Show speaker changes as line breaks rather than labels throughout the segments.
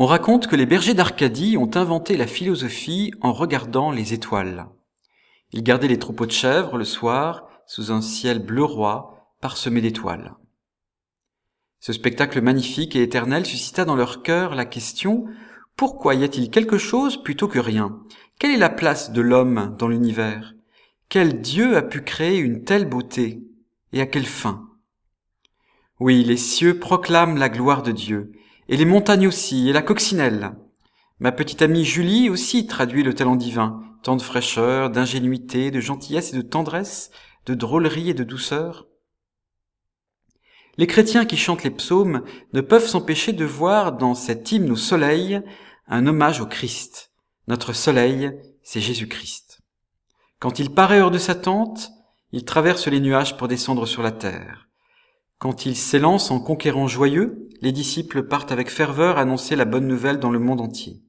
On raconte que les bergers d'Arcadie ont inventé la philosophie en regardant les étoiles. Ils gardaient les troupeaux de chèvres le soir sous un ciel bleu roi parsemé d'étoiles. Ce spectacle magnifique et éternel suscita dans leur cœur la question pourquoi y a-t-il quelque chose plutôt que rien? Quelle est la place de l'homme dans l'univers? Quel Dieu a pu créer une telle beauté? Et à quelle fin? Oui, les cieux proclament la gloire de Dieu, et les montagnes aussi, et la coccinelle. Ma petite amie Julie aussi traduit le talent divin, tant de fraîcheur, d'ingénuité, de gentillesse et de tendresse, de drôlerie et de douceur. Les chrétiens qui chantent les psaumes ne peuvent s'empêcher de voir dans cet hymne au soleil un hommage au Christ. Notre soleil, c'est Jésus-Christ. Quand il paraît hors de sa tente, il traverse les nuages pour descendre sur la terre. Quand il s'élance en conquérant joyeux, les disciples partent avec ferveur annoncer la bonne nouvelle dans le monde entier.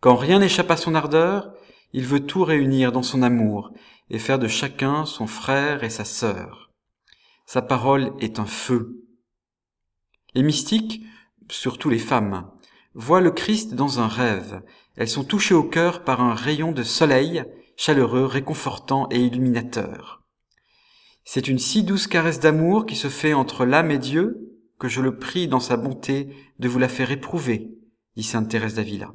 Quand rien n'échappe à son ardeur, il veut tout réunir dans son amour et faire de chacun son frère et sa sœur. Sa parole est un feu. Les mystiques, surtout les femmes, voient le Christ dans un rêve. Elles sont touchées au cœur par un rayon de soleil, chaleureux, réconfortant et illuminateur. C'est une si douce caresse d'amour qui se fait entre l'âme et Dieu que je le prie dans sa bonté de vous la faire éprouver, dit sainte Thérèse d'Avila.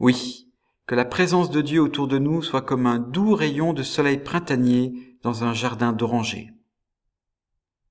Oui, que la présence de Dieu autour de nous soit comme un doux rayon de soleil printanier dans un jardin d'orangers.